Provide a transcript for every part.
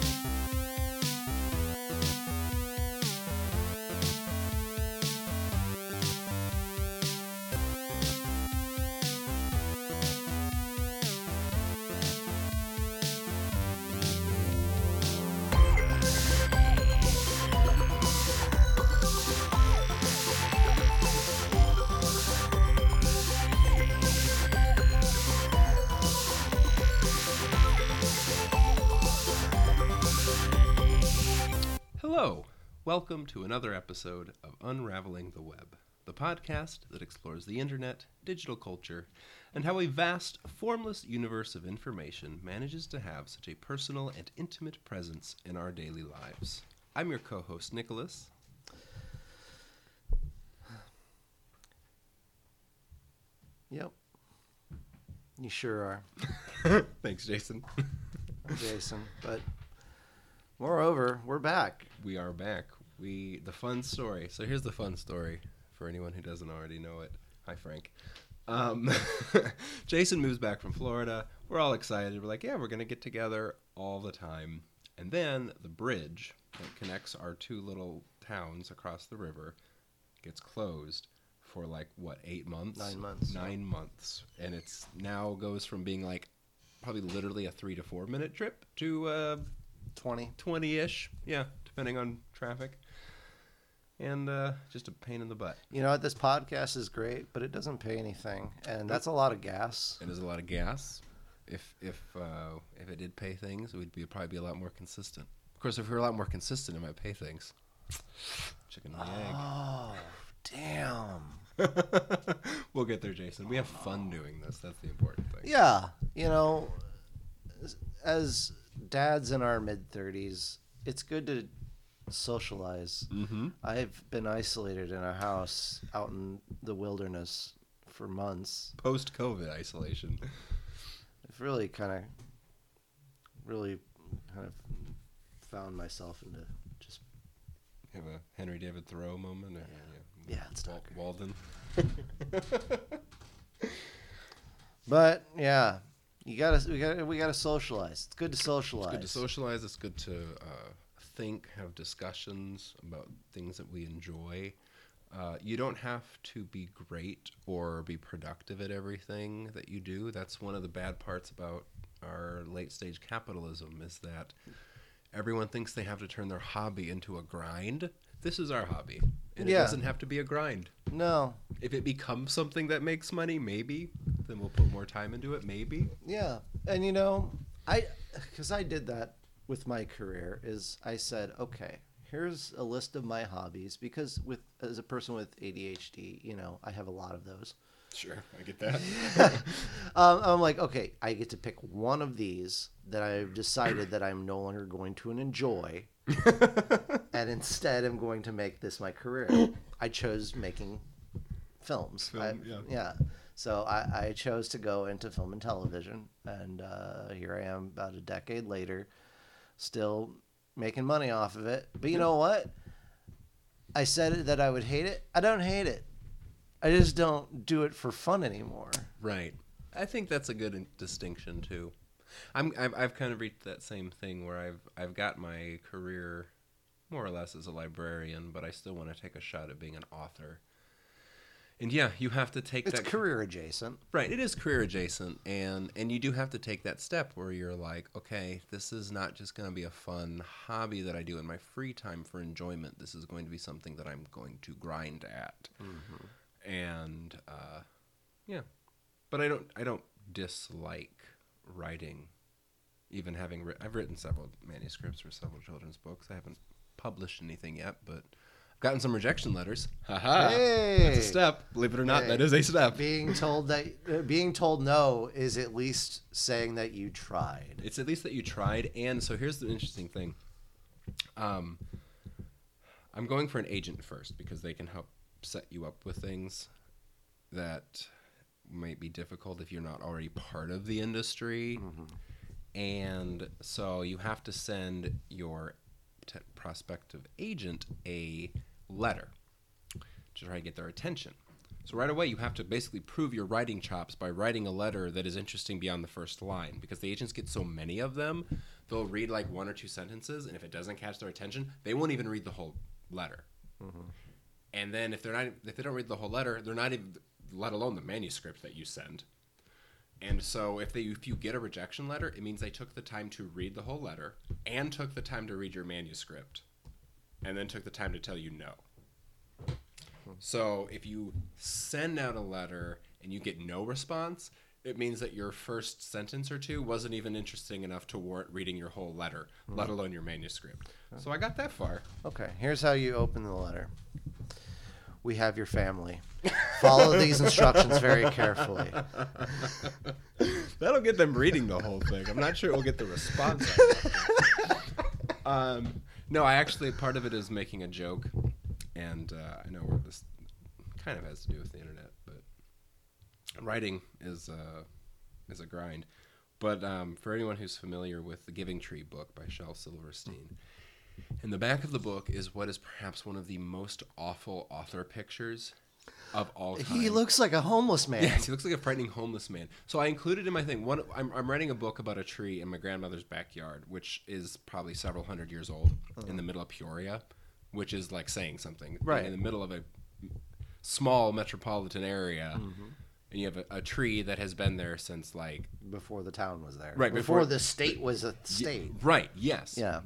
Hello! Welcome to another episode of Unraveling the Web, the podcast that explores the internet, digital culture, and how a vast, formless universe of information manages to have such a personal and intimate presence in our daily lives. I'm your co host, Nicholas. Yep. You sure are, Thanks, Jason. Jason. But moreover, we're back. we are back. We the fun story. So here's the fun story for anyone who doesn't already know it. Hi, Frank. Um, Jason moves back from Florida. We're all excited. We're like, yeah, we're gonna get together all the time. And then the bridge that connects our two little towns across the river gets closed for like what eight months? Nine months, yeah. Nine months, and it's now goes from being like probably literally a three to four minute trip to uh, 20. 20 ish. Yeah, depending on traffic. And uh, just a pain in the butt. You know what? This podcast is great, but it doesn't pay anything. And that's a lot of gas. It is a lot of gas. If if uh, if it did pay things, it would be probably be a lot more consistent. Of course, if we were a lot more consistent, it might pay things. Chicken and Oh, damn. the egg. we'll get there, Jason. We have fun doing this. That's the important thing. Yeah. You know, as- as dads in our mid 30s, it's good to socialize. Mm-hmm. I've been isolated in a house out in the wilderness for months. Post COVID isolation. I've really kind of, really kind of found myself into just You have a Henry David Thoreau moment. Or, Yeah. Yeah, it's Wal- not. Walden. But yeah, you gotta we gotta we gotta socialize. It's good to socialize. It's good to socialize. It's good to uh, think, have discussions about things that we enjoy. Uh, you don't have to be great or be productive at everything that you do. That's one of the bad parts about our late stage capitalism is that everyone thinks they have to turn their hobby into a grind. This is our hobby, and it doesn't have to be a grind. No, If it becomes something that makes money, maybe then we'll put more time into it. Maybe. yeah, and you know, I because I did that with my career is I said, okay, here's a list of my hobbies because with as a person with ADHD, you know, I have a lot of those. Sure, I get that. um, I'm like, okay, I get to pick one of these that I've decided that I'm no longer going to enjoy, and instead I'm going to make this my career. I chose making films. Film, I- yeah. yeah. So I, I chose to go into film and television, and uh, here I am about a decade later, still making money off of it. But you know what? I said that I would hate it. I don't hate it. I just don't do it for fun anymore. Right. I think that's a good distinction too. I'm I've, I've kind of reached that same thing where I've I've got my career more or less as a librarian, but I still want to take a shot at being an author. And yeah, you have to take It's that career adjacent. Right, it is career adjacent, and and you do have to take that step where you're like, okay, this is not just going to be a fun hobby that I do in my free time for enjoyment. This is going to be something that I'm going to grind at, and uh, yeah, but I don't I don't dislike writing. Even having writ- I've written several manuscripts for several children's books. I haven't published anything yet, but gotten some rejection letters. Haha, that's a step. Believe it or not, Hey. that is a step. Being told that uh, being told no is at least saying that you tried. It's at least that you tried. And so here's the interesting thing. Um, I'm going for an agent first because they can help set you up with things that might be difficult if you're not already part of the industry. And so you have to send your t- prospective agent a letter to try to get their attention. So right away, you have to basically prove your writing chops by writing a letter that is interesting beyond the first line, because the agents get so many of them, they'll read like one or two sentences, and if it doesn't catch their attention, they won't even read the whole letter. Mm-hmm. And then if they're not, if they don't read the whole letter, they're not even, let alone the manuscript that you send. And so if they, if you get a rejection letter, it means they took the time to read the whole letter and took the time to read your manuscript, and then took the time to tell you no. So if you send out a letter and you get no response, it means that your first sentence or two wasn't even interesting enough to warrant reading your whole letter, let alone your manuscript. So I got that far. Okay, here's how you open the letter. We have your family. Follow these instructions very carefully. That'll get them reading the whole thing. I'm not sure it will get the response. um, no, I actually part of it is making a joke, and uh, I know where this kind of has to do with the internet, but writing is uh, is a grind. But um, for anyone who's familiar with the Giving Tree book by Shel Silverstein, in the back of the book is what is perhaps one of the most awful author pictures of all time. He looks like a homeless man. Yes, he looks like a frightening homeless man. So I included in my thing one. I'm, I'm writing a book about a tree in my grandmother's backyard, which is probably several hundred years old, oh. in the middle of Peoria, which is like saying something. Right. in the middle of a small metropolitan area, mm-hmm. and you have a, a tree that has been there since like Before the town was there. Right, Before, before- the state was a state. right. Yes. Yeah.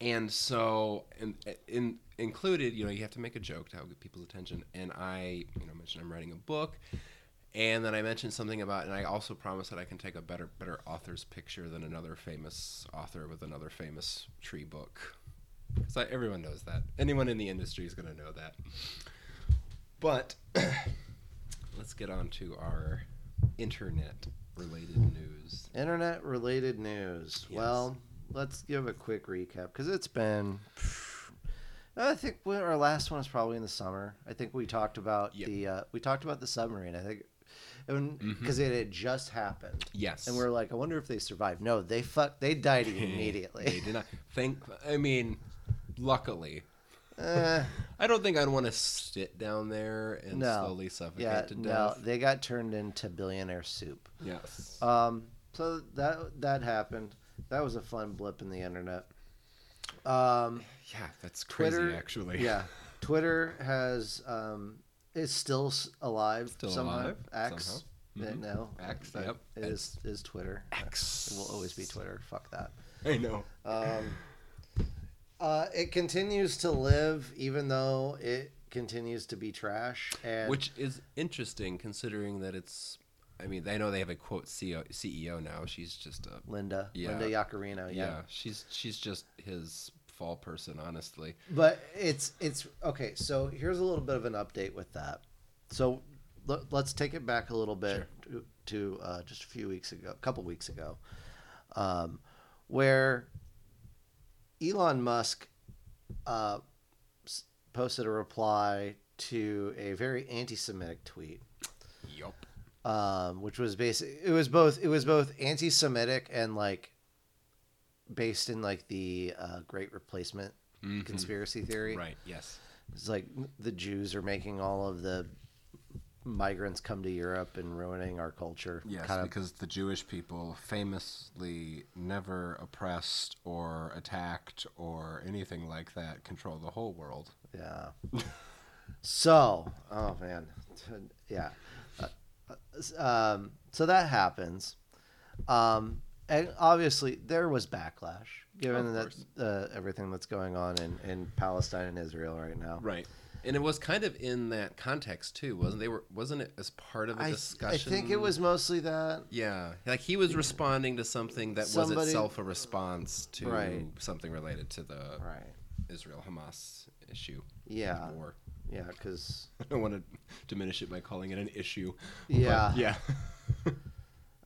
And so in, in included you know you have to make a joke to get people's attention. And i you know mentioned i'm writing a book. And then i mentioned something about and i also promised that i can take a better better author's picture than another famous author with another famous tree book. Because everyone knows that. Anyone in the industry is going to know that. But let's get on to our internet related news. Internet related news. Yes. Well, let's give a quick recap because it's been. I think we- our last one was probably in the summer. I think we talked about Yep. the uh, we talked about the submarine. I think Mm-hmm. because it had just happened, yes and we are like, I wonder if they survived. No, they fuck. They died immediately. They did not think. I mean, luckily, Eh, I don't think I'd want to sit down there and no, slowly suffocate yeah, to death. no, they got turned into billionaire soup. yes. Um, so that that happened. That was a fun blip in the internet. Um, yeah, that's crazy. Twitter, actually. yeah, Twitter has um, is still alive Still somehow. alive, X, somehow. uh, Mhm. no, X, yep. it is is Twitter. X. It will always be Twitter. Fuck that. I know. Um, uh, it continues to live, even though it continues to be trash. And Which is interesting considering that it's. I mean, I know they have a quote CEO, CEO now. She's just a. Linda, Yeah. Linda Yaccarino, Yeah. yeah. she's she's just his fall person, honestly. But it's it's okay. So here's a little bit of an update with that. So let, let's take it back a little bit to, to uh, just a few weeks ago, a couple weeks ago, um, where Elon Musk uh, posted a reply to a very anti-Semitic tweet. Um, which was basic. It was both. It was both anti-Semitic and like based in like the uh, Great Replacement Mhm. conspiracy theory. Right. Yes. It's like the Jews are making all of the migrants come to Europe and ruining our culture. Yes, kind of. because the Jewish people famously never oppressed or attacked or anything like that control the whole world. Yeah. so, oh man, yeah. Um, so that happens, um, and obviously there was backlash given that uh, everything that's going on in, in Palestine and Israel right now. Right. And it was kind of in that context too, wasn't they were wasn't it as part of a I, discussion? I think it was mostly that. Yeah, like he was responding to something that was itself a response to Right. something related to the Right. Israel Hamas issue. Yeah. War. Yeah, because I don't want to diminish it by calling it an issue. Yeah. yeah.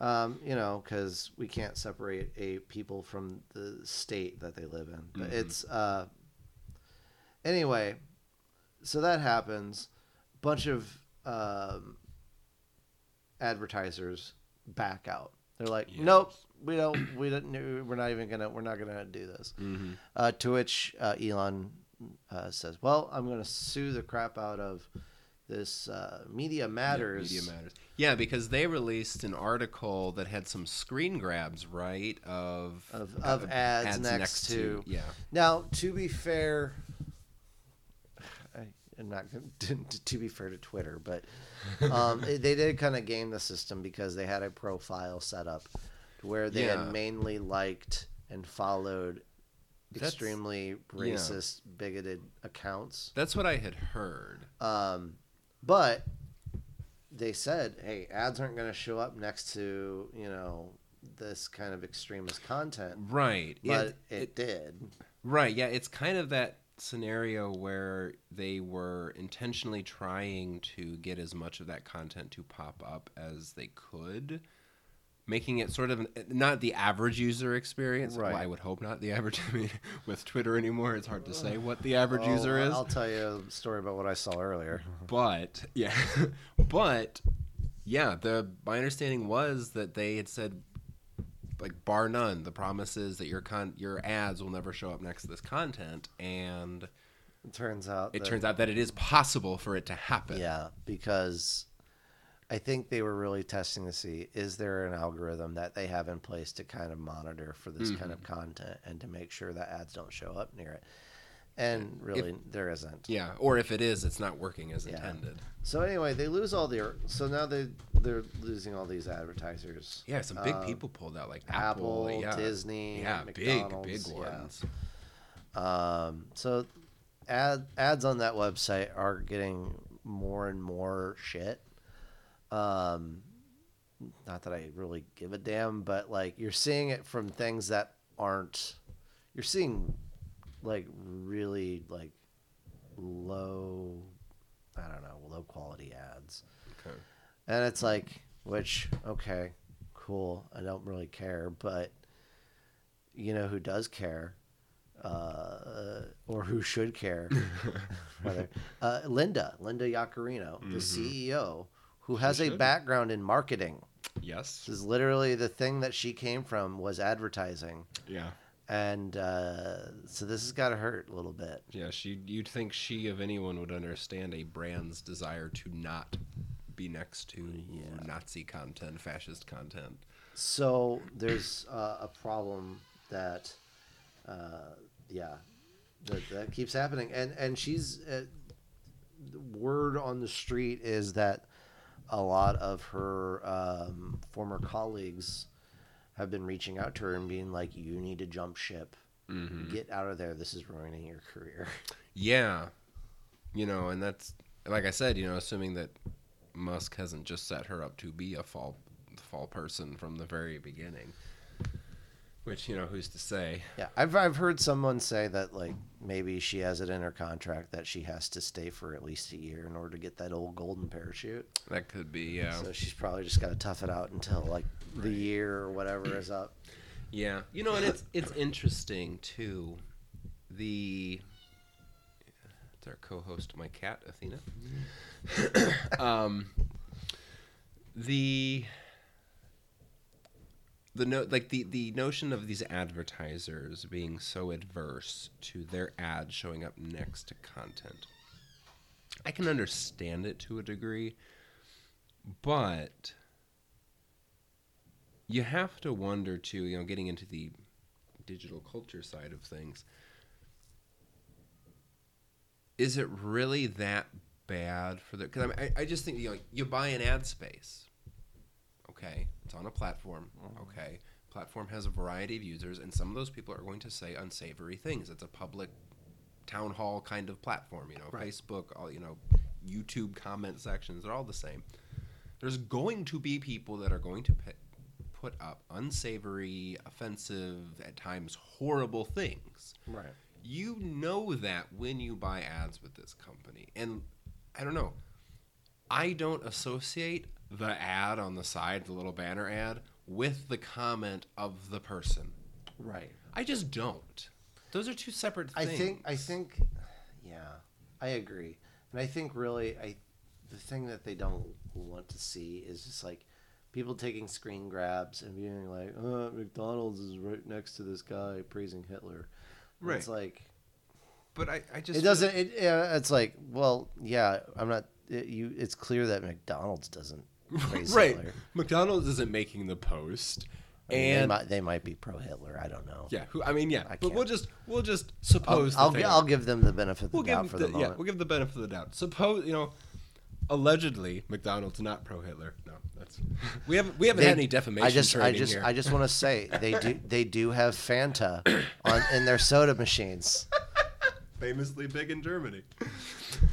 Um, you know, because we can't separate a people from the state that they live in. But Mhm. it's uh, anyway. So that happens. Bunch of um, advertisers back out. They're like, Yes. nope, we don't. We don't. We're not even gonna. We're not gonna do this. hmm Uh, to which uh, Elon uh, says, "Well, I'm going to sue the crap out of this uh, Media Matters. Yeah, Media Matters. Yeah, because they released an article that had some screen grabs, right, of Of- of ads next to- yeah. Now, to be fair, I, I'm not to, to be fair to Twitter, but um, they they did kind of game the system because they had a profile set up where they Yeah. had mainly liked and followed That's- extremely yeah. racist, bigoted accounts. That's what I had heard. Um, but they said, hey, ads aren't going to show up next to, you know, this kind of extremist content. Right. But It- it, did. Right. Yeah, it's kind of that scenario where they were intentionally trying to get as much of that content to pop up as they could, making it sort of an, not the average user experience. Well, Right. I would hope not the average. I mean, with Twitter anymore, it's hard to say what the average Oh, user is. I'll tell you a story about what I saw earlier. But yeah, but yeah, the my understanding was that they had said like bar none, the promise is that your con your ads will never show up next to this content, and It turns out. it that- turns out that it is possible for it to happen. Yeah, because I think they were really testing to see is there an algorithm that they have in place to kind of monitor for this kind Mm-hmm. of content and to make sure that ads don't show up near it. And really, there isn't. Yeah, or if it is, it's not working as Yeah. intended. So anyway, they lose all their. So now they they're losing all these advertisers. Yeah, some big Uh, people pulled out, like Apple, Apple, yeah, Disney, yeah, big, McDonald's, big yeah. ones. Um, so ad ads on that website are getting more and more shit. Um, not that I really give a damn, but like you're seeing it from things that aren't. You're seeing like really like low. I don't know, low quality ads. Okay. And it's like, which, okay, cool. I don't really care, but you know who does care, uh, or who should care, rather, uh, Linda, Linda Yaccarino, the CEO, who has a background in marketing. Yes. This is literally the thing that she came from was advertising, Yeah. and uh, so this has got to hurt a little bit. Yeah, she. You'd think she, of anyone, would understand a brand's desire to not be next to Nazi content, fascist content. So there's uh, a problem that, uh, yeah, that, that keeps happening, and and she's uh, word on the street is that a lot of her um, former colleagues have been reaching out to her and being like, "You need to jump ship, get out of there. This is ruining your career." Yeah, you know, and that's like I said, you know, assuming that Musk hasn't just set her up to be a fall fall person from the very beginning. Which you know, who's to say? Yeah, I've I've heard someone say that like maybe she has it in her contract that she has to stay for at least a year in order to get that old golden parachute. That could be, yeah, So she's probably just got to tough it out until like the year or whatever is up. yeah. You know, and it's it's interesting too. The it's our co-host, my cat Athena. um, the the no, like the the notion of these advertisers being so adverse to their ad showing up next to content. I can understand it to a degree, but you have to wonder too, you know, getting into the digital culture side of things. Is it really that bad for the? Because I, mean, I, I just think you know, you buy an ad space. Okay, it's on a platform. Mm-hmm. Okay, platform has a variety of users, and some of those people are going to say unsavory things. It's a public town hall kind of platform. You know, Right. Facebook, all you know, YouTube comment sections. They're all the same. There's going to be people that are going to put up unsavory, offensive, at times horrible things Right. you know that when you buy ads with this company. And I don't know. I don't associate the ad on the side, the little banner ad, with the comment of the person. Right. I just don't. Those are two separate things. I think I think yeah, I agree. And I think really I the thing that they don't want to see is just like people taking screen grabs and being like, "Uh, McDonald's is right next to this guy praising Hitler." And It's like But I, I just it doesn't it, it's like, well, yeah, I'm not it, you it's clear that McDonald's doesn't right. Hitler. McDonald's isn't making the post, I mean, they and might they might be pro Hitler. I don't know. yeah, who, I mean, yeah, I but we'll just we'll just I'll, suppose. I'll, they gi- are. I'll give them the benefit of the we'll doubt for the, the yeah, we'll give the benefit of the doubt. Suppose you know, allegedly McDonald's not pro Hitler. No, that's we haven't we haven't They- had any defamation I just, I just, here. I just want to say they do, they do have Fanta on in their soda machines famously big in Germany.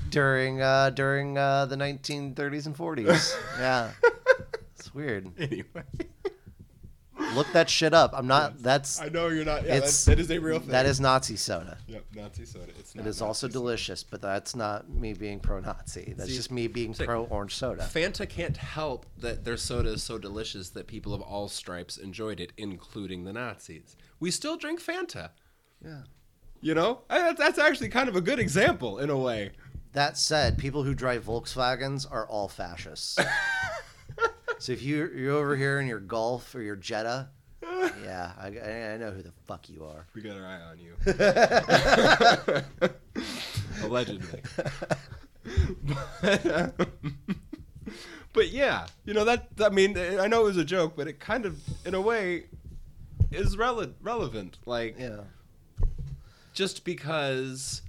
During uh, during uh, the 1930s and 40s. Yeah, it's weird. Anyway, Look that shit up. I'm not. That's I know you're not. Yeah, It's- that, that is a real thing. that is Nazi soda. Yep, Nazi soda. It's not It is Nazi also soda. delicious, but that's not me being pro-Nazi. That's See, just me being see, pro orange soda. Fanta can't help that their soda is so delicious that people of all stripes enjoyed it, including the Nazis. We still drink Fanta. Yeah. You know, I, that's- that's actually kind of a good example in a way. That said, people who drive Volkswagens are all fascists. so if you you're over here in your Golf or your Jetta, yeah, I, I know who the fuck you are. We got our eye on you. Allegedly. but, but yeah, you know that. I mean, I know it was a joke, but it kind of, in a way, is rele- relevant. Like, Yeah. just because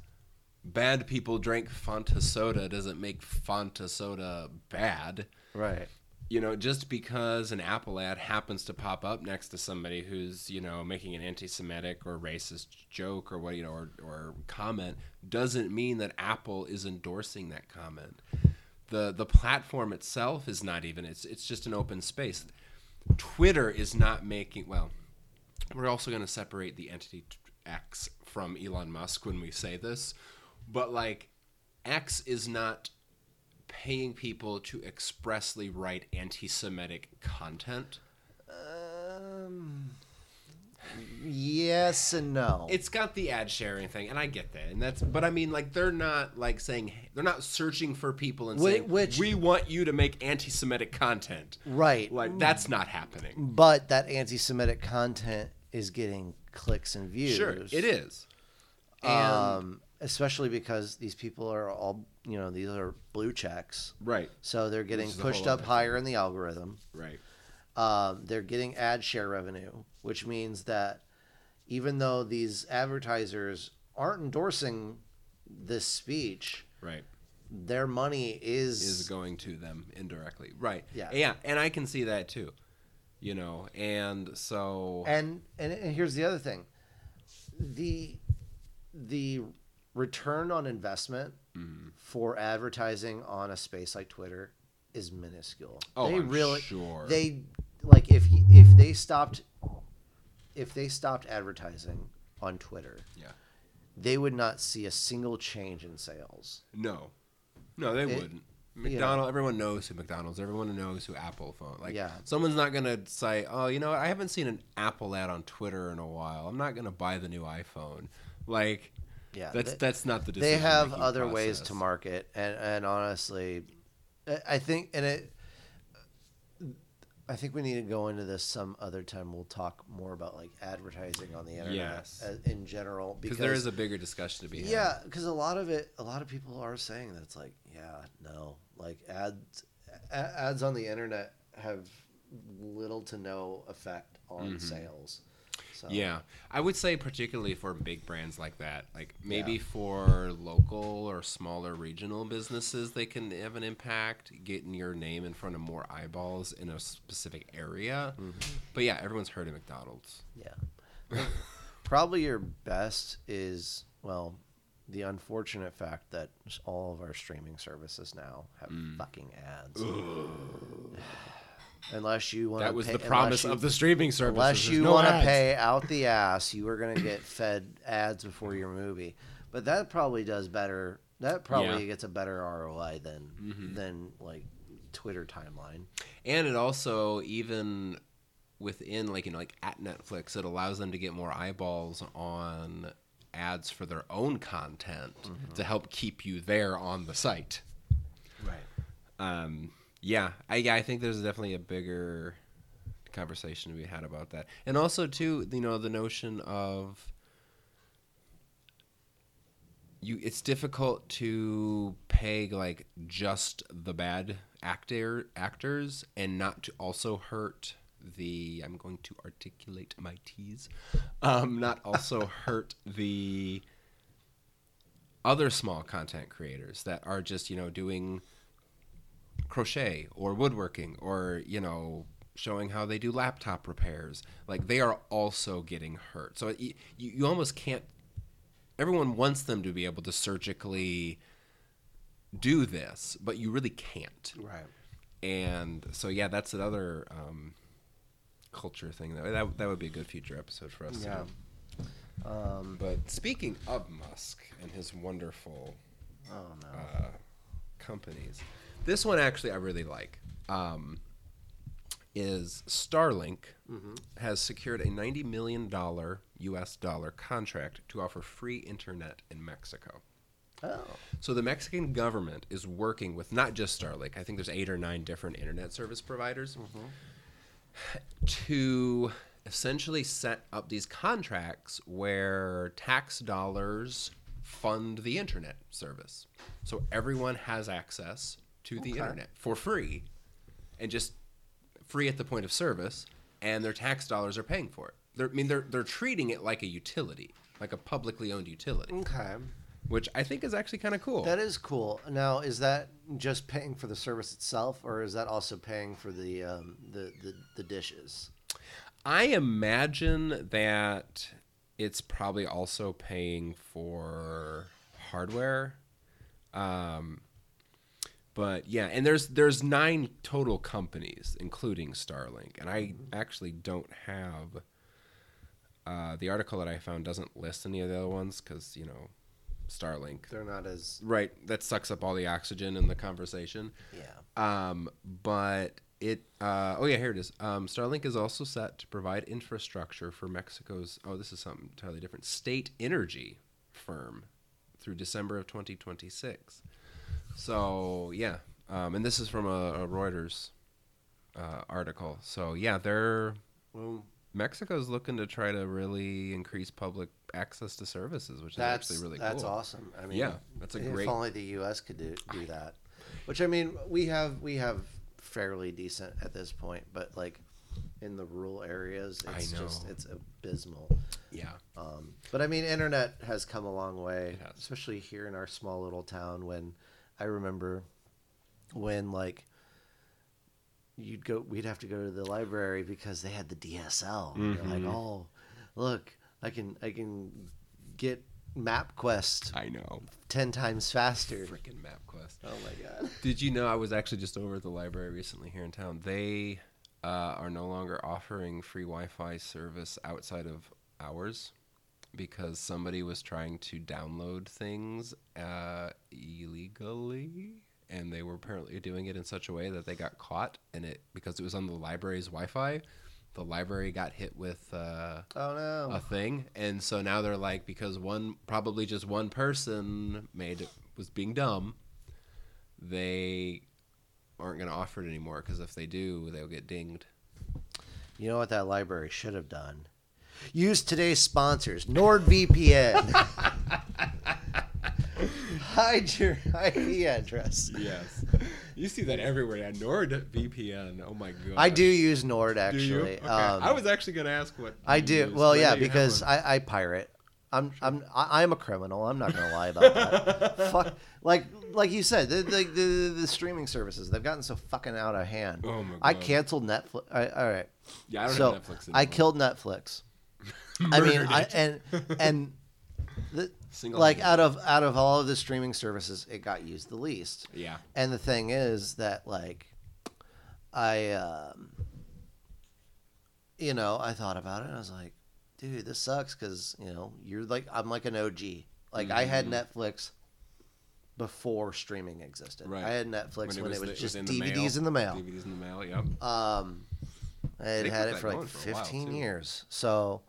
bad people drink Fanta soda doesn't make Fanta soda bad. Right. You know, just because an Apple ad happens to pop up next to somebody who's, you know, making an anti-Semitic or racist joke or what, you know, or, or comment, doesn't mean that Apple is endorsing that comment. The the platform itself is not even. It's it's just an open space. Twitter is not making well. We're also going to separate the entity X from Elon Musk when we say this, but like X is not paying people to expressly write anti-Semitic content. Um. Yes and no. It's got the ad sharing thing, and I get that, and that's. But I mean, like, they're not like saying they're not searching for people and saying which- we want you to make anti-Semitic content. right. Like that's not happening. but that anti-Semitic content is getting clicks and views. Sure, it is. And Um, especially because these people are all, you know, these are blue checks. right, So they're getting pushed whole up higher in the algorithm. right. Um, they're getting ad share revenue, which means that even though these advertisers aren't endorsing this speech, Right. their money is, is going to them indirectly. Right. Yeah. Yeah, and I can see that too. You know, and so and, and and here's the other thing the the return on investment Mhm. for advertising on a space like twitter is minuscule Oh, they I'm really sure. they like if if they stopped if they stopped advertising on twitter Yeah. they would not see a single change in sales No. No, they It- wouldn't. McDonald everyone knows who McDonald's, everyone knows who Apple phone. Like Yeah. someone's not gonna say, Oh, you know what, I haven't seen an Apple ad on Twitter in a while. I'm not gonna buy the new iPhone. Like yeah that's they- that's not the they have other ways to market and and honestly I- think and it i think we need to go into this some other time we'll talk more about like advertising on the internet Yes. as- in general because there is a bigger discussion to be had. yeah because a lot of it a lot of people are saying that it's like yeah no like ads ads on the internet have little to no effect on mm-hmm. sales so Yeah, I would say particularly for big brands like that, like maybe Yeah. for local or smaller regional businesses, they can have an impact getting your name in front of more eyeballs in a specific area. Mm-hmm. But yeah, everyone's heard of McDonald's. Yeah. Probably your best is, well, the unfortunate fact that all of our streaming services now have Mm. fucking ads. Unless you want That was pay, the promise unless of the streaming service. Unless you no want to pay out the ass, you are going to get fed ads before your movie. But that probably does better. That probably Yeah. Mm-hmm. gets a better ROI than than like Twitter timeline. and it also even within like you know like at Netflix, it allows them to get more eyeballs on ads for their own content Mm-hmm. to help keep you there on the site. Right. um, yeah, I, yeah, I think there's definitely a bigger conversation to be had about that, and also too, you know, the notion of you. It's difficult to pay like just the bad actor actors and not to also hurt the I'm going to articulate my T's. Um, not also hurt the other small content creators that are just, you know, doing crochet or woodworking or, you know, showing how they do laptop repairs. Like they are also getting hurt. So you, you almost can't everyone wants them to be able to surgically do this, but you really can't. Right. And so yeah, that's another um, culture thing. That, that that would be a good future episode for us. Yeah. Um, But speaking of Musk and his wonderful oh no. uh, companies, this one actually I really like. Um, is Starlink has secured a ninety million dollar U.S. dollar contract to offer free internet in Mexico. oh. So the Mexican government is working with not just Starlink. I think there's eight or nine different internet service providers to essentially set up these contracts where tax dollars fund the internet service. So everyone has access to the Okay. internet for free and just free at the point of service and their tax dollars are paying for it. They're, I mean they're they're treating it like a utility, like a publicly owned utility, Okay. which I think is actually kind of cool. That is cool. Now, is that just paying for the service itself, or is that also paying for the um, the, the the dishes? I imagine that it's probably also paying for hardware. Um, but yeah, and there's there's nine total companies, including Starlink, and I actually don't have uh, the article that I found doesn't list any of the other ones because you know Starlink, They're not as right? That sucks up all the oxygen in the conversation. yeah. Um, but it, uh, oh yeah, here it is. Um, Starlink is also set to provide infrastructure for Mexico's, oh, this is something entirely different, state energy firm through December of 2026. So, yeah. Um, and this is from a, a Reuters uh, article. So, yeah, they're, Well, Mexico's looking to try to really increase public access to services, which is actually really cool. that's cool. awesome. I mean, Yeah, that's a if great- only the U.S. could do do that. Which I mean, we have we have fairly decent at this point, but like in the rural areas, it's just it's abysmal. Yeah. Um, but I mean, internet has come a long way, especially here in our small little town. When I remember when like you'd go, we'd have to go to the library because they had the DSL. You're like, oh, look, I can I can get MapQuest I know. ten times faster. Freaking MapQuest. Oh my god. Did you know I was actually just over at the library recently here in town? They uh, are no longer offering free Wi-Fi service outside of hours because somebody was trying to download things uh, illegally, and they were apparently doing it in such a way that they got caught. And it because it was on the library's Wi-Fi, the library got hit with. Uh, Oh no. a thing and so now they're like because one probably just one person made it was being dumb they aren't going to offer it anymore because if they do they'll get dinged You know what that library should have done? Use today's sponsors, NordVPN. Hide your IP address. yes you see that everywhere yeah nordvpn oh my god I do use Nord actually. okay. Um, i was actually going to ask what I do. used, Well, I yeah, know you have because. I, I pirate. I'm I'm I- I'm a criminal. I'm not gonna lie about that. Fuck, like like you said, the, the the the streaming services they've gotten so fucking out of hand. Oh my god! I canceled Netflix. I, all right, yeah i don't so have netflix Anymore. I killed Netflix. I mean, I, and and the, Single like out of out of all of the streaming services, it got used the least. yeah And the thing is that like I um you know, I thought about it and I was like, dude, this sucks cuz, you know, you're like I'm like an OG. Like I had Mhm. Netflix before streaming existed. Right. I had Netflix when it was, the- just in DVDs in the mail. dvds in the mail yep Um I had had it for like going for a while, 15 years. So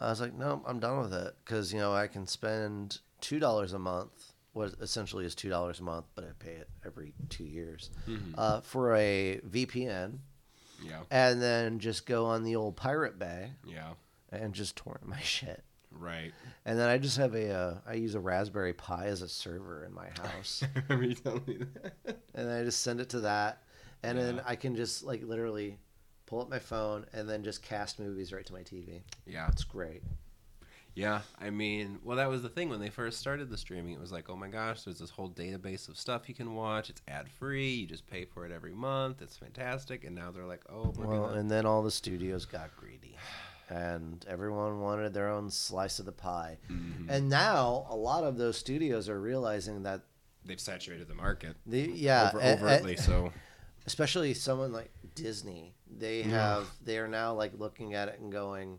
I was like, no, I'm done with it cuz you know, I can spend $2 a month what essentially is $2 a month, but I pay it every 2 years Mhm. uh, for a VPN, yeah and then just go on the old Pirate Bay yeah and just torrent my shit. Right. and then I just have a uh, I use a Raspberry Pi as a server in my house, I remember you telling me that. and I just send it to that, and then I can just like literally pull up my phone and then just cast movies right to my TV. Yeah. It's great. Yeah, I mean, well, that was the thing when they first started the streaming. It was like, oh my gosh, there's this whole database of stuff you can watch. It's ad free. You just pay for it every month. It's fantastic. And now they're like, oh, Well, gonna. and then all the studios got greedy, and everyone wanted their own slice of the pie. Mhm. And now a lot of those studios are realizing that They've saturated the market. the yeah, over, a- a- overtly. so especially someone like Disney, they have they are now like looking at it and going,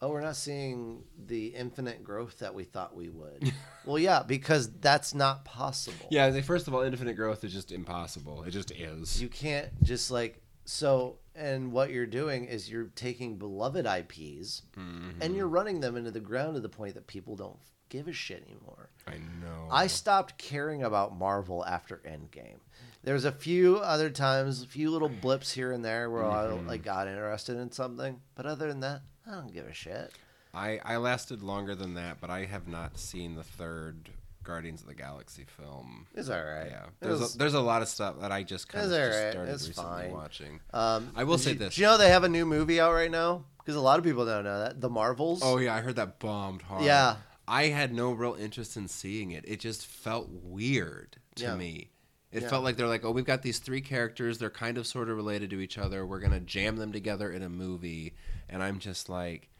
"Oh, we're not seeing the infinite growth that we thought we would." well, yeah, because that's not possible. yeah, they, first of all, infinite growth is just impossible. It just is. You can't just like so and what you're doing is you're taking beloved IPs Mhm. and you're running them into the ground to the point that people don't give a shit anymore. I know. I stopped caring about Marvel after Endgame. There was a few other times, a few little blips here and there where I Mhm. like got interested in something, but other than that, I don't give a shit. I I lasted longer than that, but I have not seen the third Guardians of the Galaxy film. It's all right. Yeah, there's was- a, there's a lot of stuff that I just kind of just alright. started It's recently fine. watching. um, I will say you- this. Do you know they have a new movie out right now? Because a lot of people don't know that. The Marvels. Oh yeah, I heard that bombed hard. Yeah. I had no real interest in seeing it. It just felt weird to Yeah. me. It Yeah. felt like they're like, oh, we've got these three characters. They're kind of sort of related to each other. We're gonna jam them together in a movie, and I'm just like,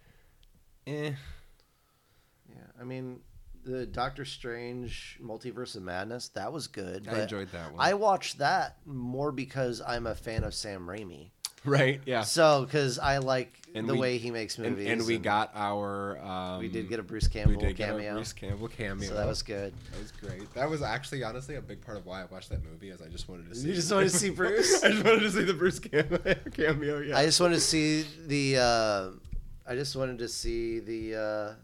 eh. Yeah, I mean, the Doctor Strange Multiverse of Madness that was good. I enjoyed that one. I watched that more because I'm a fan of Sam Raimi. right? Yeah. So, because I like And the we- way he makes And, movies, and we got our. Um, we did get a Bruce Campbell we did get cameo, a Bruce Campbell cameo. so that was good. That was great. That was actually honestly a big part of why I watched that movie, as I just wanted to see. You just wanted to see Bruce? I just wanted to see the Bruce cameo. cameo yeah. I just wanted to see the. Uh, I just wanted to see the. Uh,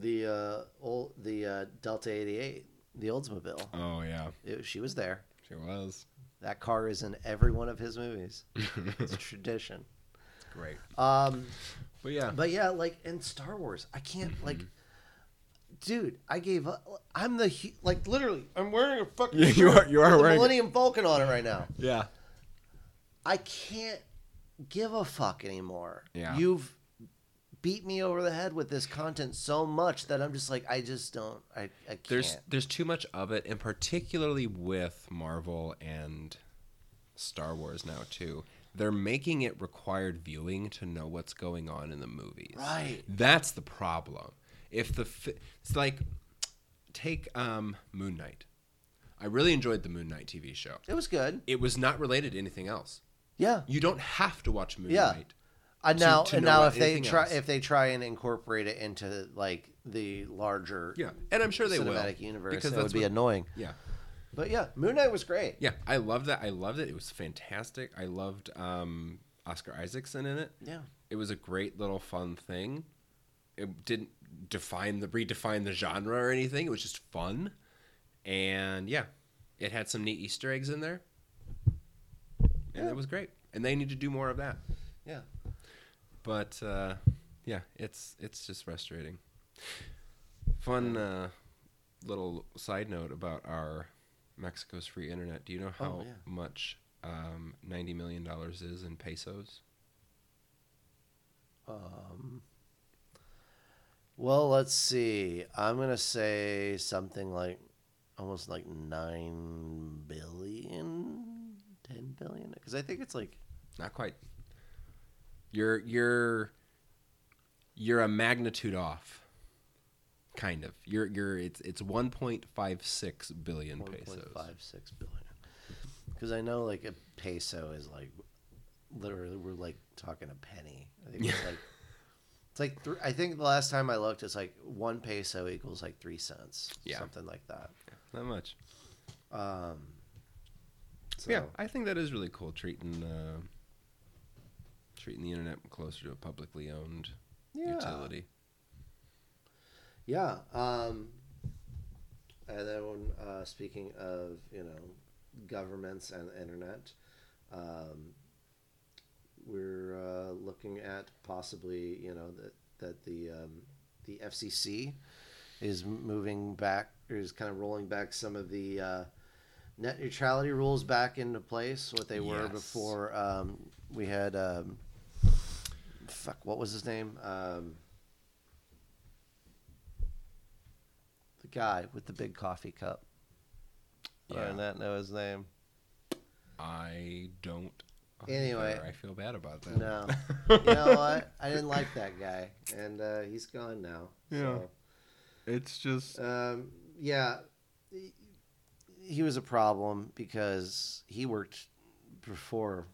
the uh, old the uh, Delta eighty eight, the Oldsmobile. oh yeah, It, she was there. she was. That car is in every one of his movies. It's a tradition. Great. Um, But yeah, But yeah, like in Star Wars, I can't like, dude. I gave up. I'm the like literally. I'm wearing a fucking. Yeah, you are- you are wearing. Millennium Falcon on it right now. yeah, I can't give a fuck anymore. Yeah. You've beat me over the head with this content so much that I'm just like, I just don't. I, I can't. there's there's too much of it, and particularly with Marvel and Star Wars now too. They're making it required viewing to know what's going on in the movies. right. That's the problem. If the fi- it's like take um, Moon Knight. I really enjoyed the Moon Knight TV show. It was good. It was not related to anything else. Yeah. You don't have to watch Moon Yeah. Knight. And To- now, to and now if they try, else. if they try and incorporate it into like the larger Yeah, and I'm sure they will cinematic universe, because that would be what- annoying. Yeah, But yeah, Moon Knight was great. yeah. I loved that. I loved it. It was fantastic. I loved um, Oscar Isaacson in it. Yeah. It was a great little fun thing. It didn't define the redefine the genre or anything. It was just fun, and yeah, it had some neat Easter eggs in there, and Yeah. it was great. And they need to do more of that. Yeah. But uh, yeah, it's it's just frustrating. Fun uh, little side note about our Mexico's free internet. Do you know how Oh, yeah. much um, ninety million dollars is in pesos? Um, well, let's see. I'm gonna say something like almost like nine billion, ten billion, because I think it's like Not quite. You're you're you're a magnitude off. Kind of. You're you're it's it's 1.56 billion one pesos. point five six billion. Because I know like a peso is like literally we're like talking a penny. I think it's like. It's like th- I think the last time I looked, it's like one peso equals like three cents, Yeah. something like that. Not much. Um, so, Yeah, I think that is really cool treating uh, treating the internet closer to a publicly owned yeah. utility. Yeah. Um, and then when, uh, speaking of, you know, governments and the internet, um, we're uh, looking at possibly, you know, that that the um, the FCC is moving back or is kind of rolling back some of the uh, net neutrality rules back into place. What they were Yes. before um, we had. Um, fuck, what was his name? Um, guy with the big coffee cup. Yeah. I not know his name. I don't. Anyway. either. I feel bad about that. No. you know what? I didn't like that guy, and uh, he's gone now. Yeah. It's just. Um, yeah, he- he was a problem because he worked before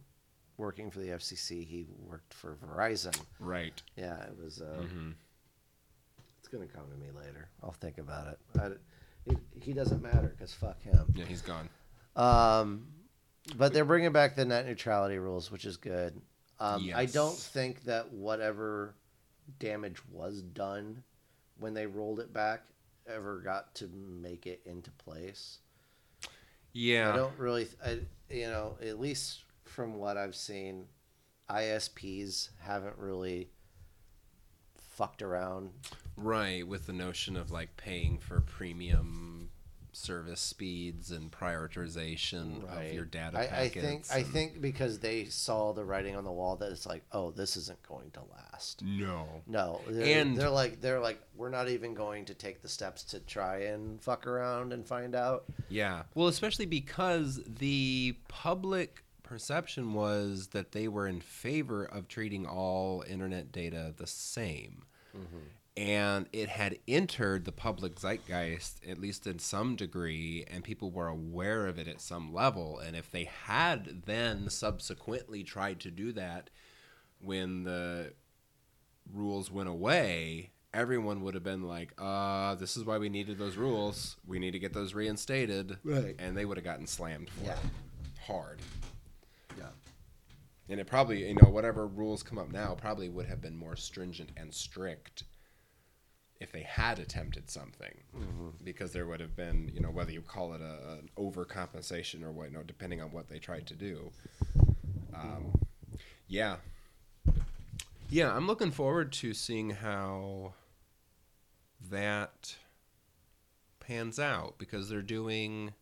working for the FCC. He worked for Verizon. Right. Yeah, it was. Uh, hmm It's gonna come to me later. I'll think about it. I, it he doesn't matter because fuck him. Yeah, he's gone. Um, but they're bringing back the net neutrality rules, which is good. Um, I don't think that whatever damage was done when they rolled it back ever got to make it into place. Yeah. I don't really, I, you know, at least from what I've seen, ISPs haven't really fucked around. Right, with the notion of like paying for premium service speeds and prioritization of your data I, I think I think because they saw the writing on the wall that it's like, oh, this isn't going to last. no. No, they're, And- they're like they're like we're not even going to take the steps to try and fuck around and find out. Yeah. Well, especially because the public perception was that they were in favor of treating all internet data the same. Mm-hmm. And it had entered the public zeitgeist, at least in some degree, and people were aware of it at some level. And if they had then subsequently tried to do that when the rules went away, everyone would have been like, uh, this is why we needed those rules. We need to get those reinstated. Right. And they would have gotten slammed for Yeah. it hard. Yeah. And it probably, you know, whatever rules come up now probably would have been more stringent and strict if they had attempted something. Because there would have been, you know, whether you call it a, an overcompensation or what, you know, depending on what they tried to do. Um, yeah. Yeah, I'm looking forward to seeing how that pans out because they're doing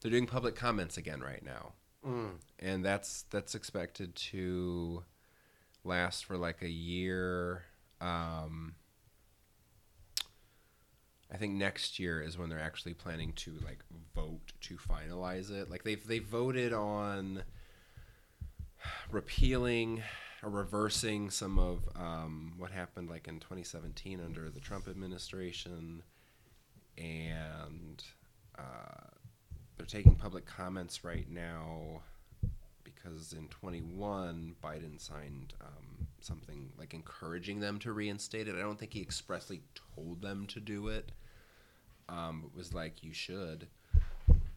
they're doing public comments again right now Mm. and that's that's expected to last for like a year um I think next year is when they're actually planning to like vote to finalize it. Like they've they voted on repealing or reversing some of um, what happened like in 2017 under the Trump administration, and uh, they're taking public comments right now because in 21 Biden signed um, something like encouraging them to reinstate it. I don't think he expressly told them to do it. Um, it was like you should.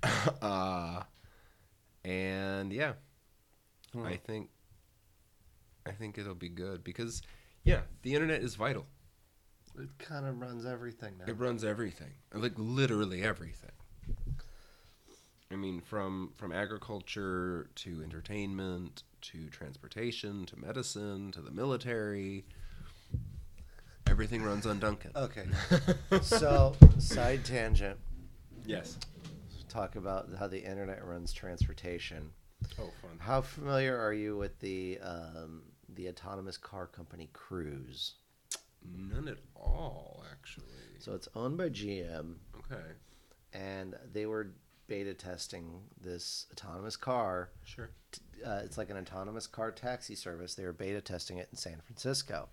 uh, and yeah, Hmm. I think I think it'll be good because yeah, the internet is vital. It kind of runs everything now. It runs everything, like literally everything. I mean, from from agriculture to entertainment to transportation to medicine to the military. Everything runs on Dunkin'. Okay. so, side tangent. yes. Talk about how the internet runs transportation. Oh, fun. How familiar are you with the um, the autonomous car company Cruise? None at all, actually. So it's owned by GM, Okay. and they were beta testing this autonomous car. Sure. Uh, it's like an autonomous car taxi service. They were beta testing it in San Francisco.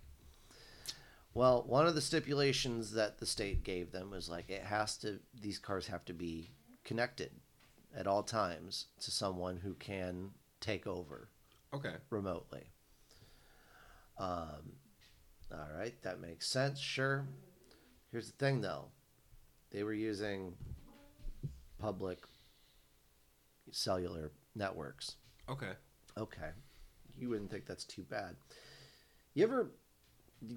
Well, one of the stipulations that the state gave them was like it has to; these cars have to be connected at all times to someone who can take over Okay. remotely. Um, all right, that makes sense. Sure. Here's the thing, though. They were using public cellular networks. Okay. Okay. You wouldn't think that's too bad. You ever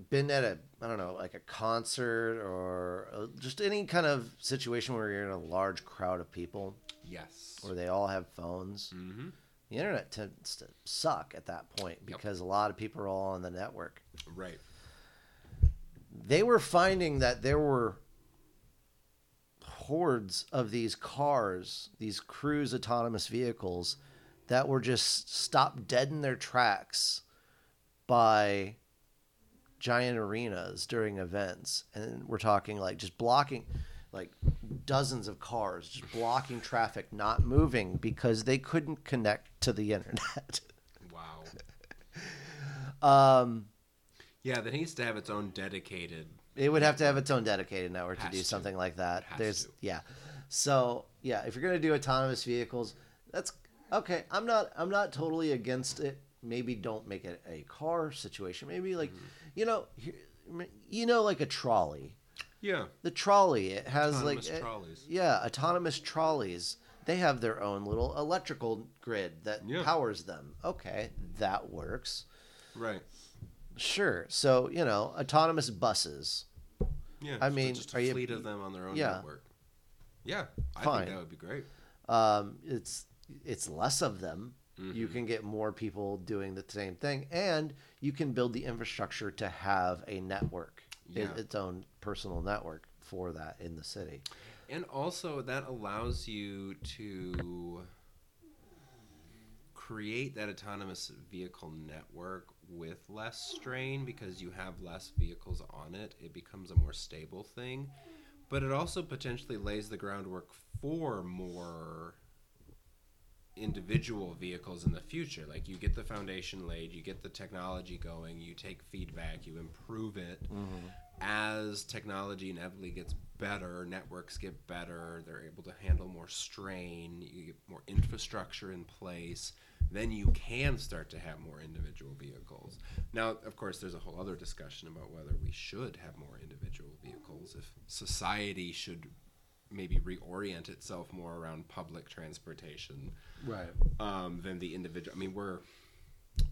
been at a, I don't know, like a concert or uh, just any kind of situation where you're in a large crowd of people Yes. where they all have phones? mm-hmm. The internet tends to suck at that point because a lot of people are all on the network. Right. they were finding that there were hordes of these cars, these cruise autonomous vehicles that were just stopped dead in their tracks by giant arenas during events. And we're talking like just blocking like dozens of cars just blocking traffic, not moving because they couldn't connect to the internet. Wow. um, Yeah, that needs to have its own dedicated. It would have to have its own dedicated network to do to. something like that. There's to. yeah. So yeah, if you're gonna do autonomous vehicles, that's okay. I'm not I'm not totally against it. Maybe don't make it a car situation. Maybe like Mm-hmm. you know you know like a trolley. Yeah. The trolley it has Autonomous like eh, trolleys. yeah autonomous trolleys. They have their own little electrical grid that Yeah. powers them. Okay, that works. Right. Sure. So you know autonomous buses. Yeah. I mean, just a you- fleet of them on their own Yeah. network. Yeah, I Fine. think that would be great. um, it's it's less of them. You Mhm. can get more people doing the same thing, and you can build the infrastructure to have a network, Yeah. its own personal network for that in the city. And also, that allows you to create that autonomous vehicle network with less strain because you have less vehicles on it. It becomes a more stable thing. But it also potentially lays the groundwork for more individual vehicles in the future. Like you get the foundation laid, you get the technology going, you take feedback, you improve it. Mm-hmm. As technology inevitably gets better, networks get better, they're able to handle more strain, you get more infrastructure in place, then you can start to have more individual vehicles. Now, of course, there's a whole other discussion about whether we should have more individual vehicles, if society should maybe reorient itself more around public transportation Right. um, than the individual. I mean, we're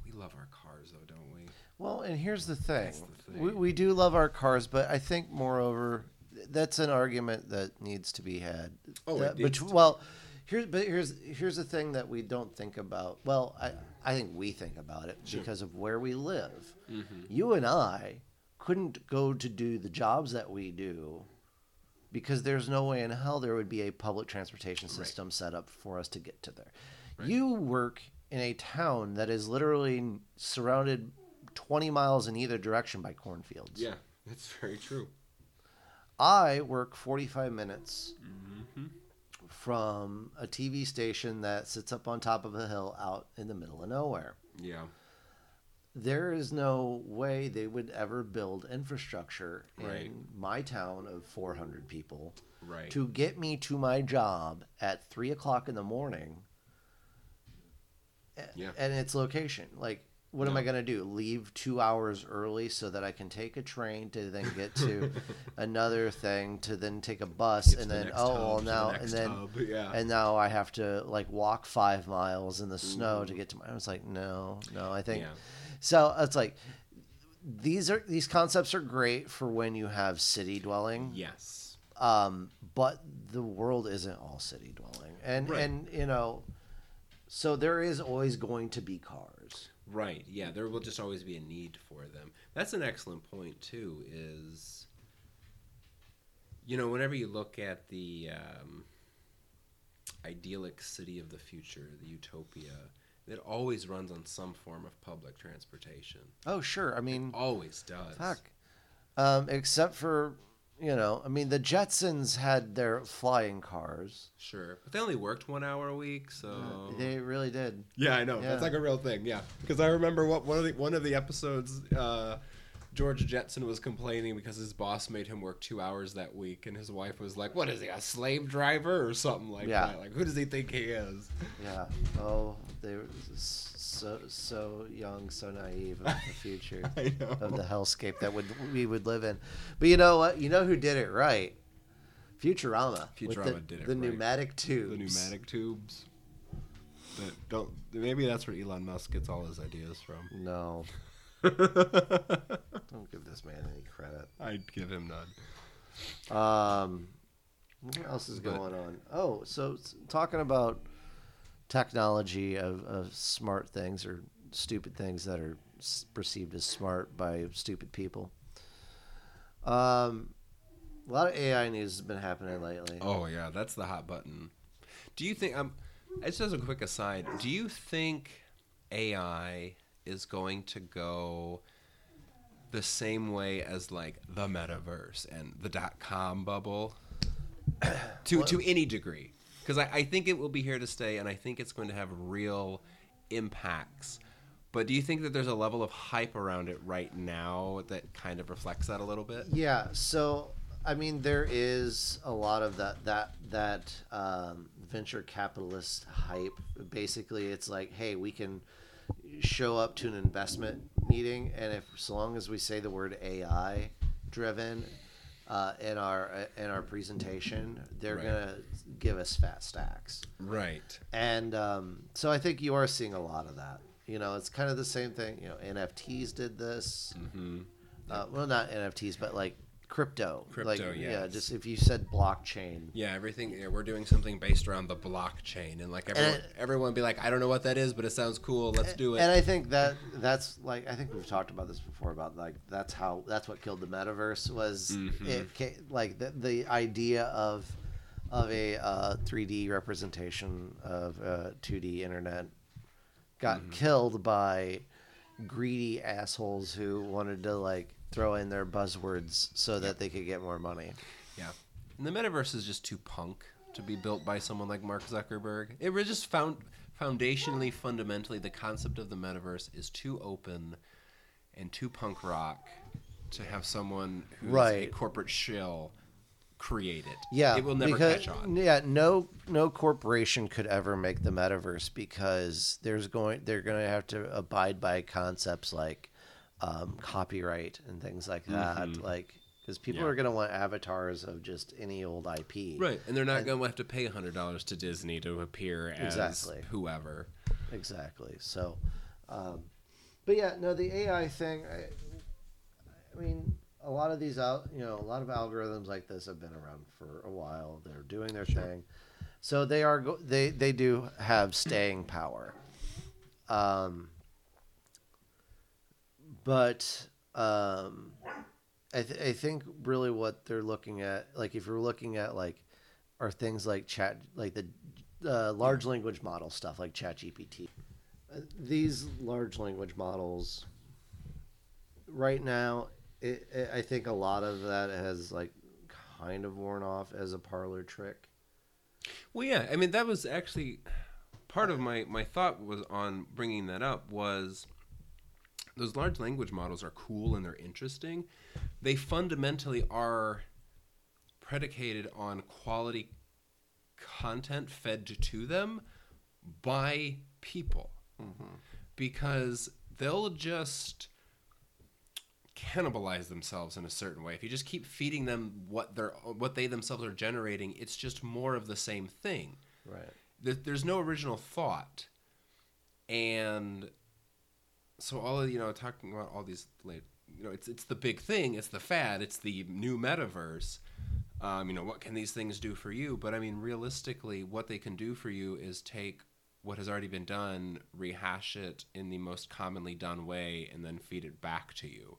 we love our cars though, don't we? Well, and here's the thing: the thing. We, we do love our cars, but I think, moreover, that's an argument that needs to be had. Oh, That it needs betw- to. well, here's but here's here's the thing that we don't think about. Well, I I think we think about it Sure. because of where we live. Mm-hmm. You and I couldn't go to do the jobs that we do because there's no way in hell there would be a public transportation Right. system set up for us to get to there. Right. You work in a town that is literally surrounded 20 miles in either direction by cornfields. Yeah, that's very true. I work 45 minutes Mm-hmm. From a TV station that sits up on top of a hill out in the middle of nowhere. Yeah, There is no way they would ever build infrastructure Right. in my town of 400 people right. to get me to my job at 3 o'clock in the morning Yeah. and its location. Like, what am I going to do? Leave two hours early so that I can take a train to then get to another thing to then take a bus Get and then oh hub, well to the now and then yeah. and now I have to like walk five miles in the snow to get to my. I was like, no, no. I think Yeah. so. It's like these are these concepts are great for when you have city dwelling. yes. Um, but the world isn't all city dwelling, and Right. and you know, so there is always going to be cars. Right. Yeah, there will just always be a need for them. That's an excellent point too. Is you know, whenever you look at the um, idyllic city of the future, the utopia, it always runs on some form of public transportation. Oh sure, I mean, Always does. fuck. Um, except for you know, I mean, the Jetsons had their flying cars. Sure, but they only worked one hour a week, so They really did. Yeah, I know. Yeah. That's like a real thing. Yeah, because I remember what one of the one of the episodes. Uh, George Jetson was complaining because his boss made him work two hours that week, and his wife was like, "What is he, a slave driver or something like Yeah. that? Like, who does he think he is?" Yeah. Oh, they were so so young, so naive of the future of the hellscape that would we would live in. But you know what? You know who did it right? Futurama. Futurama the, did it The right. pneumatic tubes. the pneumatic tubes. That don't. Maybe that's where Elon Musk gets all his ideas from. No, don't give this man any credit. I'd give him none. Um, what else is But- going on? Oh, so talking about technology of, of smart things or stupid things that are perceived as smart by stupid people. Um, a lot of AI news has been happening lately. Oh yeah, that's the hot button. Do you think um just as a quick aside, do you think AI is going to go the same way as like the metaverse and the dot com bubble? to to any degree. Because I, I think it will be here to stay and I think it's going to have real impacts. But do you think that there's a level of hype around it right now that kind of reflects that a little bit? Yeah. So I mean, there is a lot of that that that um, venture capitalist hype. Basically, it's like, hey, we can show up to an investment meeting, and if so long as we say the word AI driven uh, in our in our presentation, they're Right. gonna give us fat stacks. Right. And um, so I think you are seeing a lot of that. You know, it's kind of the same thing. You know, NFTs did this. Mm-hmm. Uh, well, not NFTs, but like crypto. Crypto, like, Yeah, just if you said blockchain. Yeah, everything. Yeah, we're doing something based around the blockchain, and like everyone, it- everyone be like, I don't know what that is, but it sounds cool. Let's do it. And I think that that's like I think we've talked about this before about like that's how that's what killed the metaverse was Mhm. it like the, the idea of of a uh, 3D representation of uh, 2D internet got Mm-hmm. killed by greedy assholes who wanted to like throw in their buzzwords so that they could get more money. yeah, and the metaverse is just too punk to be built by someone like Mark Zuckerberg. It was just found foundationally, fundamentally, the concept of the metaverse is too open and too punk rock to have someone who's a Right. corporate shill create it. Yeah, it will never because, catch on. Yeah, no, no corporation could ever make the metaverse because there's going they're going to have to abide by concepts like um, copyright and things like that. Mhm. Like, because people Yeah. are going to want avatars of just any old IP. Right, and they're not going to have to pay hundred dollars to Disney to appear as Exactly. whoever. Exactly. So, um, but yeah, no, the AI thing. I, I mean, a lot of these out, you know, a lot of algorithms like this have been around for a while. They're doing their thing, so they are they they do have staying power. Um, but um, I th- I think really what they're looking at, like if you're looking at like, are things like chat, like the uh, large language model stuff like ChatGPT. Uh, These large language models, right now, it, it, I think a lot of that has like kind of worn off as a parlor trick. Well, yeah, I mean that was actually part of my my thought was on bringing that up was those large language models are cool and they're interesting. They fundamentally are predicated on quality content fed to them by people mm-hmm. because they'll just cannibalize themselves in a certain way. If you just keep feeding them what they're what they themselves are generating, it's just more of the same thing. Right. There's no original thought, and so all of you know talking about all these like you know it's it's the big thing, it's the fad, it's the new metaverse. Um, you know what can these things do for you? But I mean, realistically, what they can do for you is take what has already been done, rehash it in the most commonly done way, and then feed it back to you.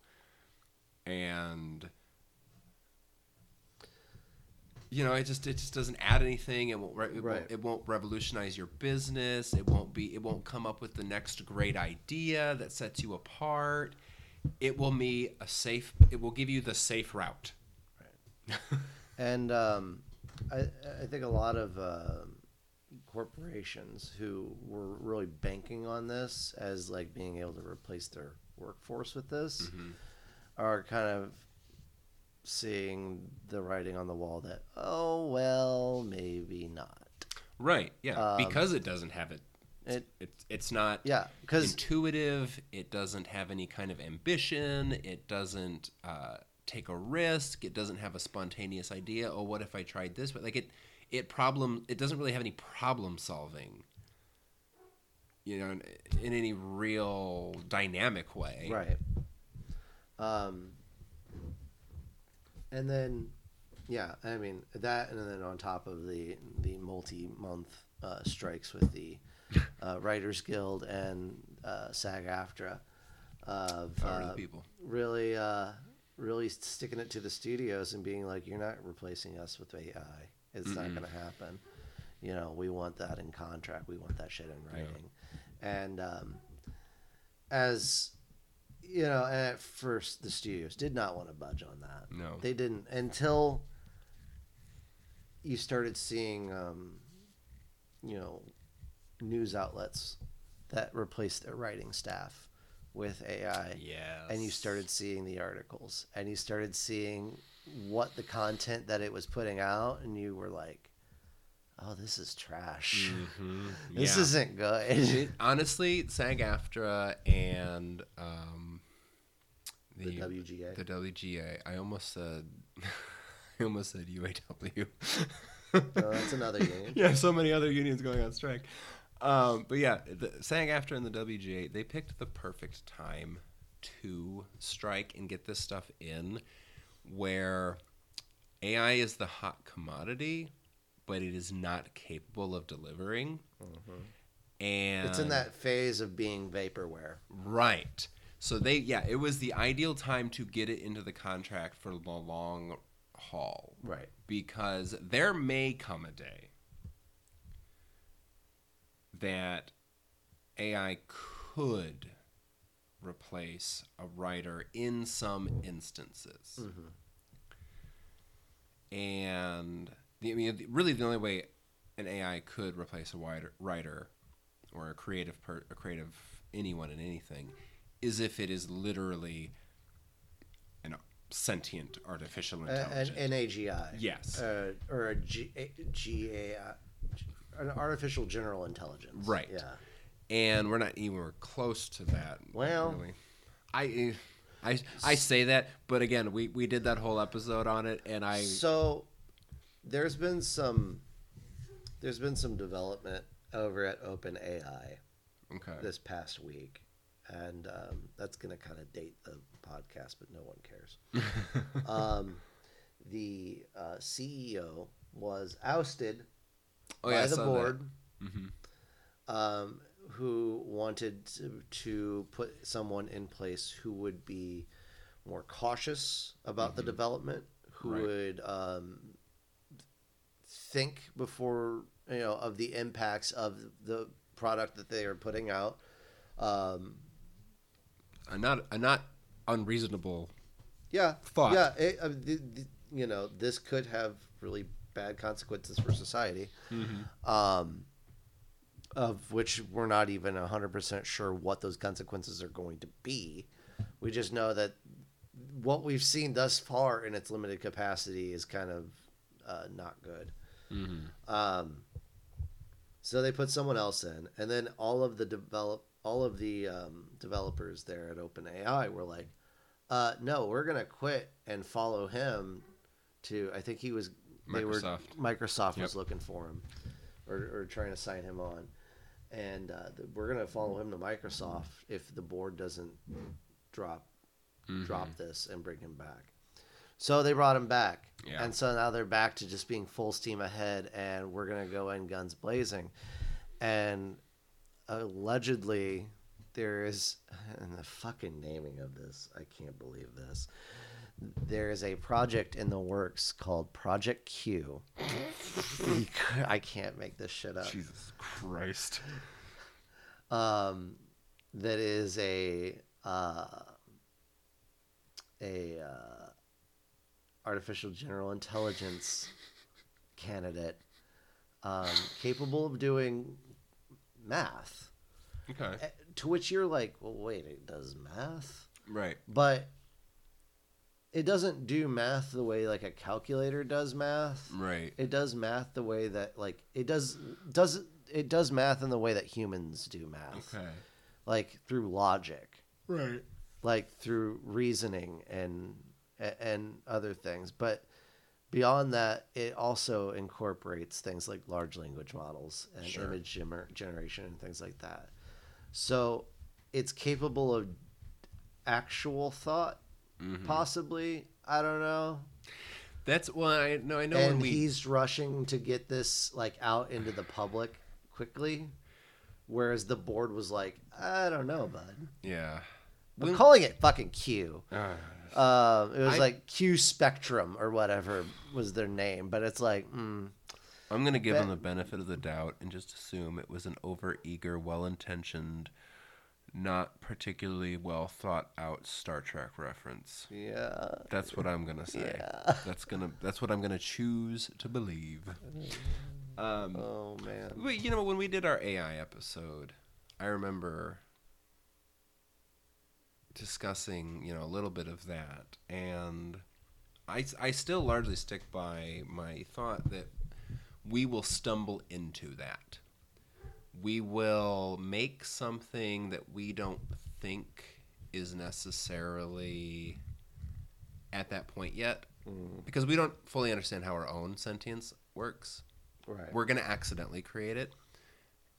And you know, it just it just doesn't add anything. It won't re- it, Right. won't it won't revolutionize your business. It won't be it won't come up with the next great idea that sets you apart. It will be a safe. It will give you the safe route. And um, I, I think a lot of um corporations who were really banking on this as like being able to replace their workforce with this Mhm. are kind of seeing the writing on the wall that oh well maybe not Right. Yeah. Um, because it doesn't have it. it It's it's not. yeah because intuitive. It doesn't have any kind of ambition. It doesn't uh, take a risk. It doesn't have a spontaneous idea. Oh, what if I tried this? But like it, it problem. It doesn't really have any problem solving. You know, in, in any real dynamic way. right um and then yeah i mean that and then on top of the the multi-month uh, strikes with the uh, writers guild and uh, SAG-AFTRA of uh, people. really uh, really sticking it to the studios and being like, "You're not replacing us with AI. It's not Mm-mm. going to happen." You know, we want that in contract. We want that shit in Yeah. writing. And um, as you know, at first the studios did not want to budge on that. No. They didn't until you started seeing, um, you know, news outlets that replaced their writing staff with AI. Yes. And you started seeing the articles and you started seeing what the content that it was putting out, and you were like, oh, this is trash. Mhm. This Yeah. isn't good. Honestly, SAG-AFTRA and um, the WGA. The WGA. I almost said. I almost said UAW. No, that's another union. yeah, so many other unions going on strike. Um, but yeah, the SAG-AFTRA and the WGA, they picked the perfect time to strike and get this stuff in, where AI is the hot commodity, but it is not capable of delivering. And It's in that phase of being vaporware. Right. So they yeah, it was the ideal time to get it into the contract for the long haul Right. because there may come a day that AI could replace a writer in some instances. Mm-hmm. And the, I mean, really, the only way an AI could replace a writer, writer or a creative, per, a creative anyone in anything, is if it is literally an sentient artificial A- An, intelligence. an AGI. Yes. Uh, or a G, a, GAI. An artificial general intelligence. Right. Yeah. and we're not even close to that. Well- really. I, I, I say that, but again, we, we did that whole episode on it, and I So there's been some there's been some development over at OpenAI okay. this past week, and um, that's going to kind of date the podcast, but no one cares. um, the uh, CEO was ousted Oh, yeah, by the saw that. board, Mhm. um, who wanted to, to put someone in place who would be more cautious about the development, who Right. would um, think before you know of the impacts of the product that they are putting out. Um, a not a not unreasonable yeah, Thought. Yeah, it, uh, the, the, you know, this could have really bad consequences for society. Um, of which we're not even hundred percent sure what those consequences are going to be. We just know that what we've seen thus far in its limited capacity is kind of uh, not good. Um, so they put someone else in, and then all of the develop all of the um, developers there at OpenAI were like, uh, "No, we're gonna quit and follow him." To I think he was they Microsoft. were Microsoft was looking for him, or, or trying to sign him on, and uh, th- we're gonna follow him to Microsoft if the board doesn't drop Mm-hmm. drop this and bring him back. So they brought him back. Yeah. And so now they're back to just being full steam ahead and we're going to go in guns blazing. And allegedly there is and the fucking naming of this, I can't believe this. There is a project in the works called Project Q. I can't make this shit up. Jesus Christ. um, that is a uh, a uh, artificial general intelligence candidate um, capable of doing math. Okay. Eh, To which you're like, well, wait, it does math, Right. but it doesn't do math the way like a calculator does math. Right. It does math the way that like it does does it does math in the way that humans do math Okay. like through logic, Right. like through reasoning and and other things. But beyond that, it also incorporates things like large language models and Sure. image gener- generation and things like that. So it's capable of actual thought, Mm-hmm. possibly. I don't know. That's why I know. I know when we. he's rushing to get this like out into the public quickly, whereas the board was like, I don't know, bud. Yeah. I'm calling it fucking Q. Uh, it was I- like Q Spectrum or whatever was their name, but it's like, mm, I'm gonna give Be- him the benefit of the doubt and just assume it was an over-eager, well-intentioned, not particularly well thought out Star Trek reference. yeah, That's what I'm gonna say. Yeah. That's gonna. That's what I'm gonna choose to believe. Um, oh man, But you know, when we did our AI episode, I remember discussing, you know, a little bit of that, and I, I still largely stick by my thought that we will stumble into that. We will make something that we don't think is necessarily at that point yet. Mm. Because we don't fully understand how our own sentience works. Right? we're going to accidentally create it.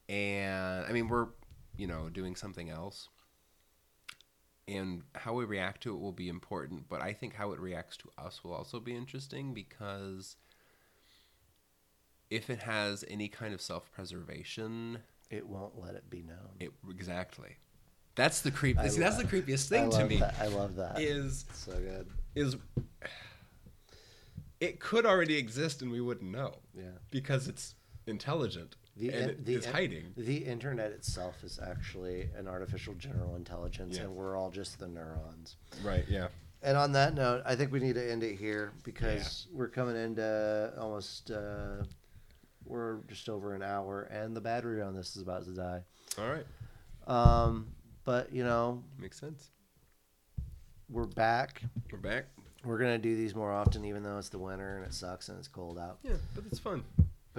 And i mean we're you know doing something else and how we react to it will be important but i think how it reacts to us will also be interesting because if it has any kind of self-preservation it won't let it be known. it exactly that's the creep that's the creepiest thing to me that. I love that. is so good. is it could already exist and we wouldn't know Yeah. because it's intelligent The, and in- it the in- hiding The internet itself is actually an artificial general intelligence, Yeah. and we're all just the neurons. right yeah And on that note, I think we need to end it here because we're coming into almost uh, we're just over an hour, and the battery on this is about to die. all right Um, but you know, Makes sense. we're back. We're back. We're gonna do these more often, even though it's the winter and it sucks and it's cold out. Yeah, but it's fun.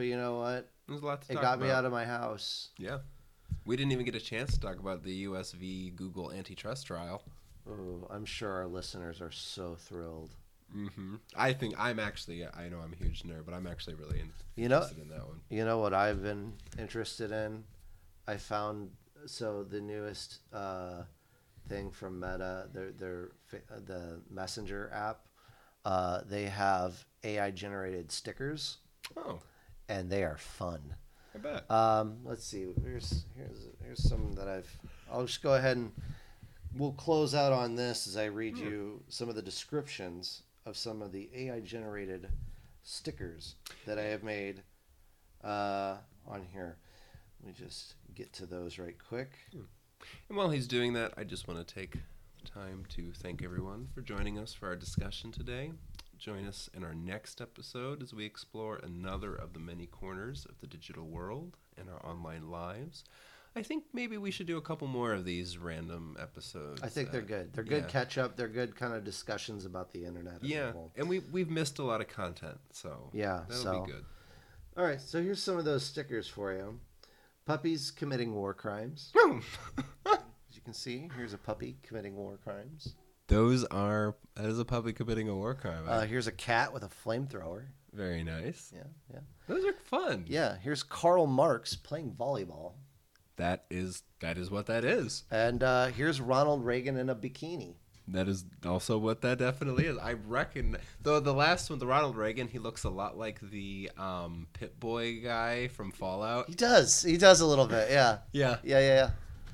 But you know what? There's a lot to It talk got about. me out of my house. Yeah. We didn't even get a chance to talk about the US v Google antitrust trial. Oh, I'm sure our listeners are so thrilled. hmm I think I'm actually, I know I'm a huge nerd, but I'm actually really in- You know- interested in that one. You know what I've been interested in? I found so the newest uh, thing from Meta, their their uh, the Messenger app. Uh, they have AI generated stickers, Oh, and they are fun. I bet. Um, let's see. Here's here's here's some that I've. I'll just go ahead and we'll close out on this as I read you some of the descriptions of some of the AI generated stickers that I have made uh, on here. Let me just get to those right quick. And while he's doing that, I just want to take the time to thank everyone for joining us for our discussion today. Join us in our next episode as we explore another of the many corners of the digital world and our online lives. I think maybe we should do a couple more of these random episodes. I think they're uh, good. They're good yeah. catch up. They're good kind of discussions about the internet Yeah, and we we've missed a lot of content, so Yeah, that'll so- be good. All right, so here's some of those stickers for you. Puppies committing war crimes. As you can see, here's a puppy committing war crimes. Those are that is a public committing a war crime. Uh, here's a cat with a flamethrower. Very nice. Yeah, yeah. Those are fun. Yeah, here's Karl Marx playing volleyball. That is that is what that is. And uh, here's Ronald Reagan in a bikini. That is also what that definitely is. I reckon though the last one, the Ronald Reagan, he looks a lot like the um, Pip-Boy guy from Fallout. He does. He does a little bit. Yeah. Yeah. Yeah,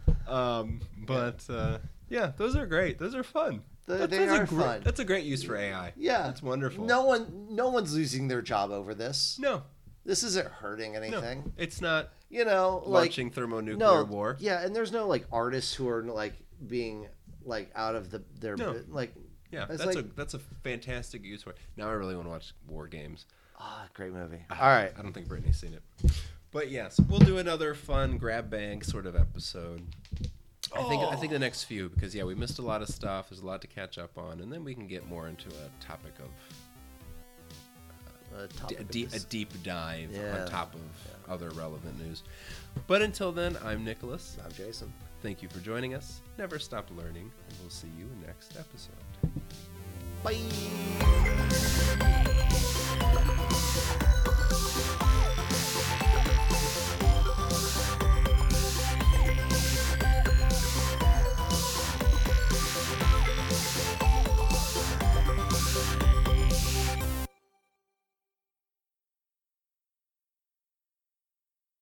yeah, Um, but uh, yeah, those are great. Those are fun. They- That- they that's a are gr- fun. That's a great use for AI. yeah. That's wonderful. No one, no one's losing their job over this. no, This isn't hurting anything. no, it's not You know, like launching thermonuclear no, war. Yeah, and there's no like artists who are like being like out of the their No. like. Yeah, that's like- a that's a fantastic use for it. Now I really want to watch War Games. Ah, great movie. Ah, All right. I don't think Brittany's seen it. But yes, we'll do another fun grab bag sort of episode. I think I think the next few because yeah, we missed a lot of stuff. There's a lot to catch up on, and then we can get more into a topic of Uh, topic a, of deep, a deep dive Yeah. on top of other relevant news. But until then, I'm Nicholas. I'm Jason. Thank you for joining us. Never stop learning, and we'll see you next episode. Bye.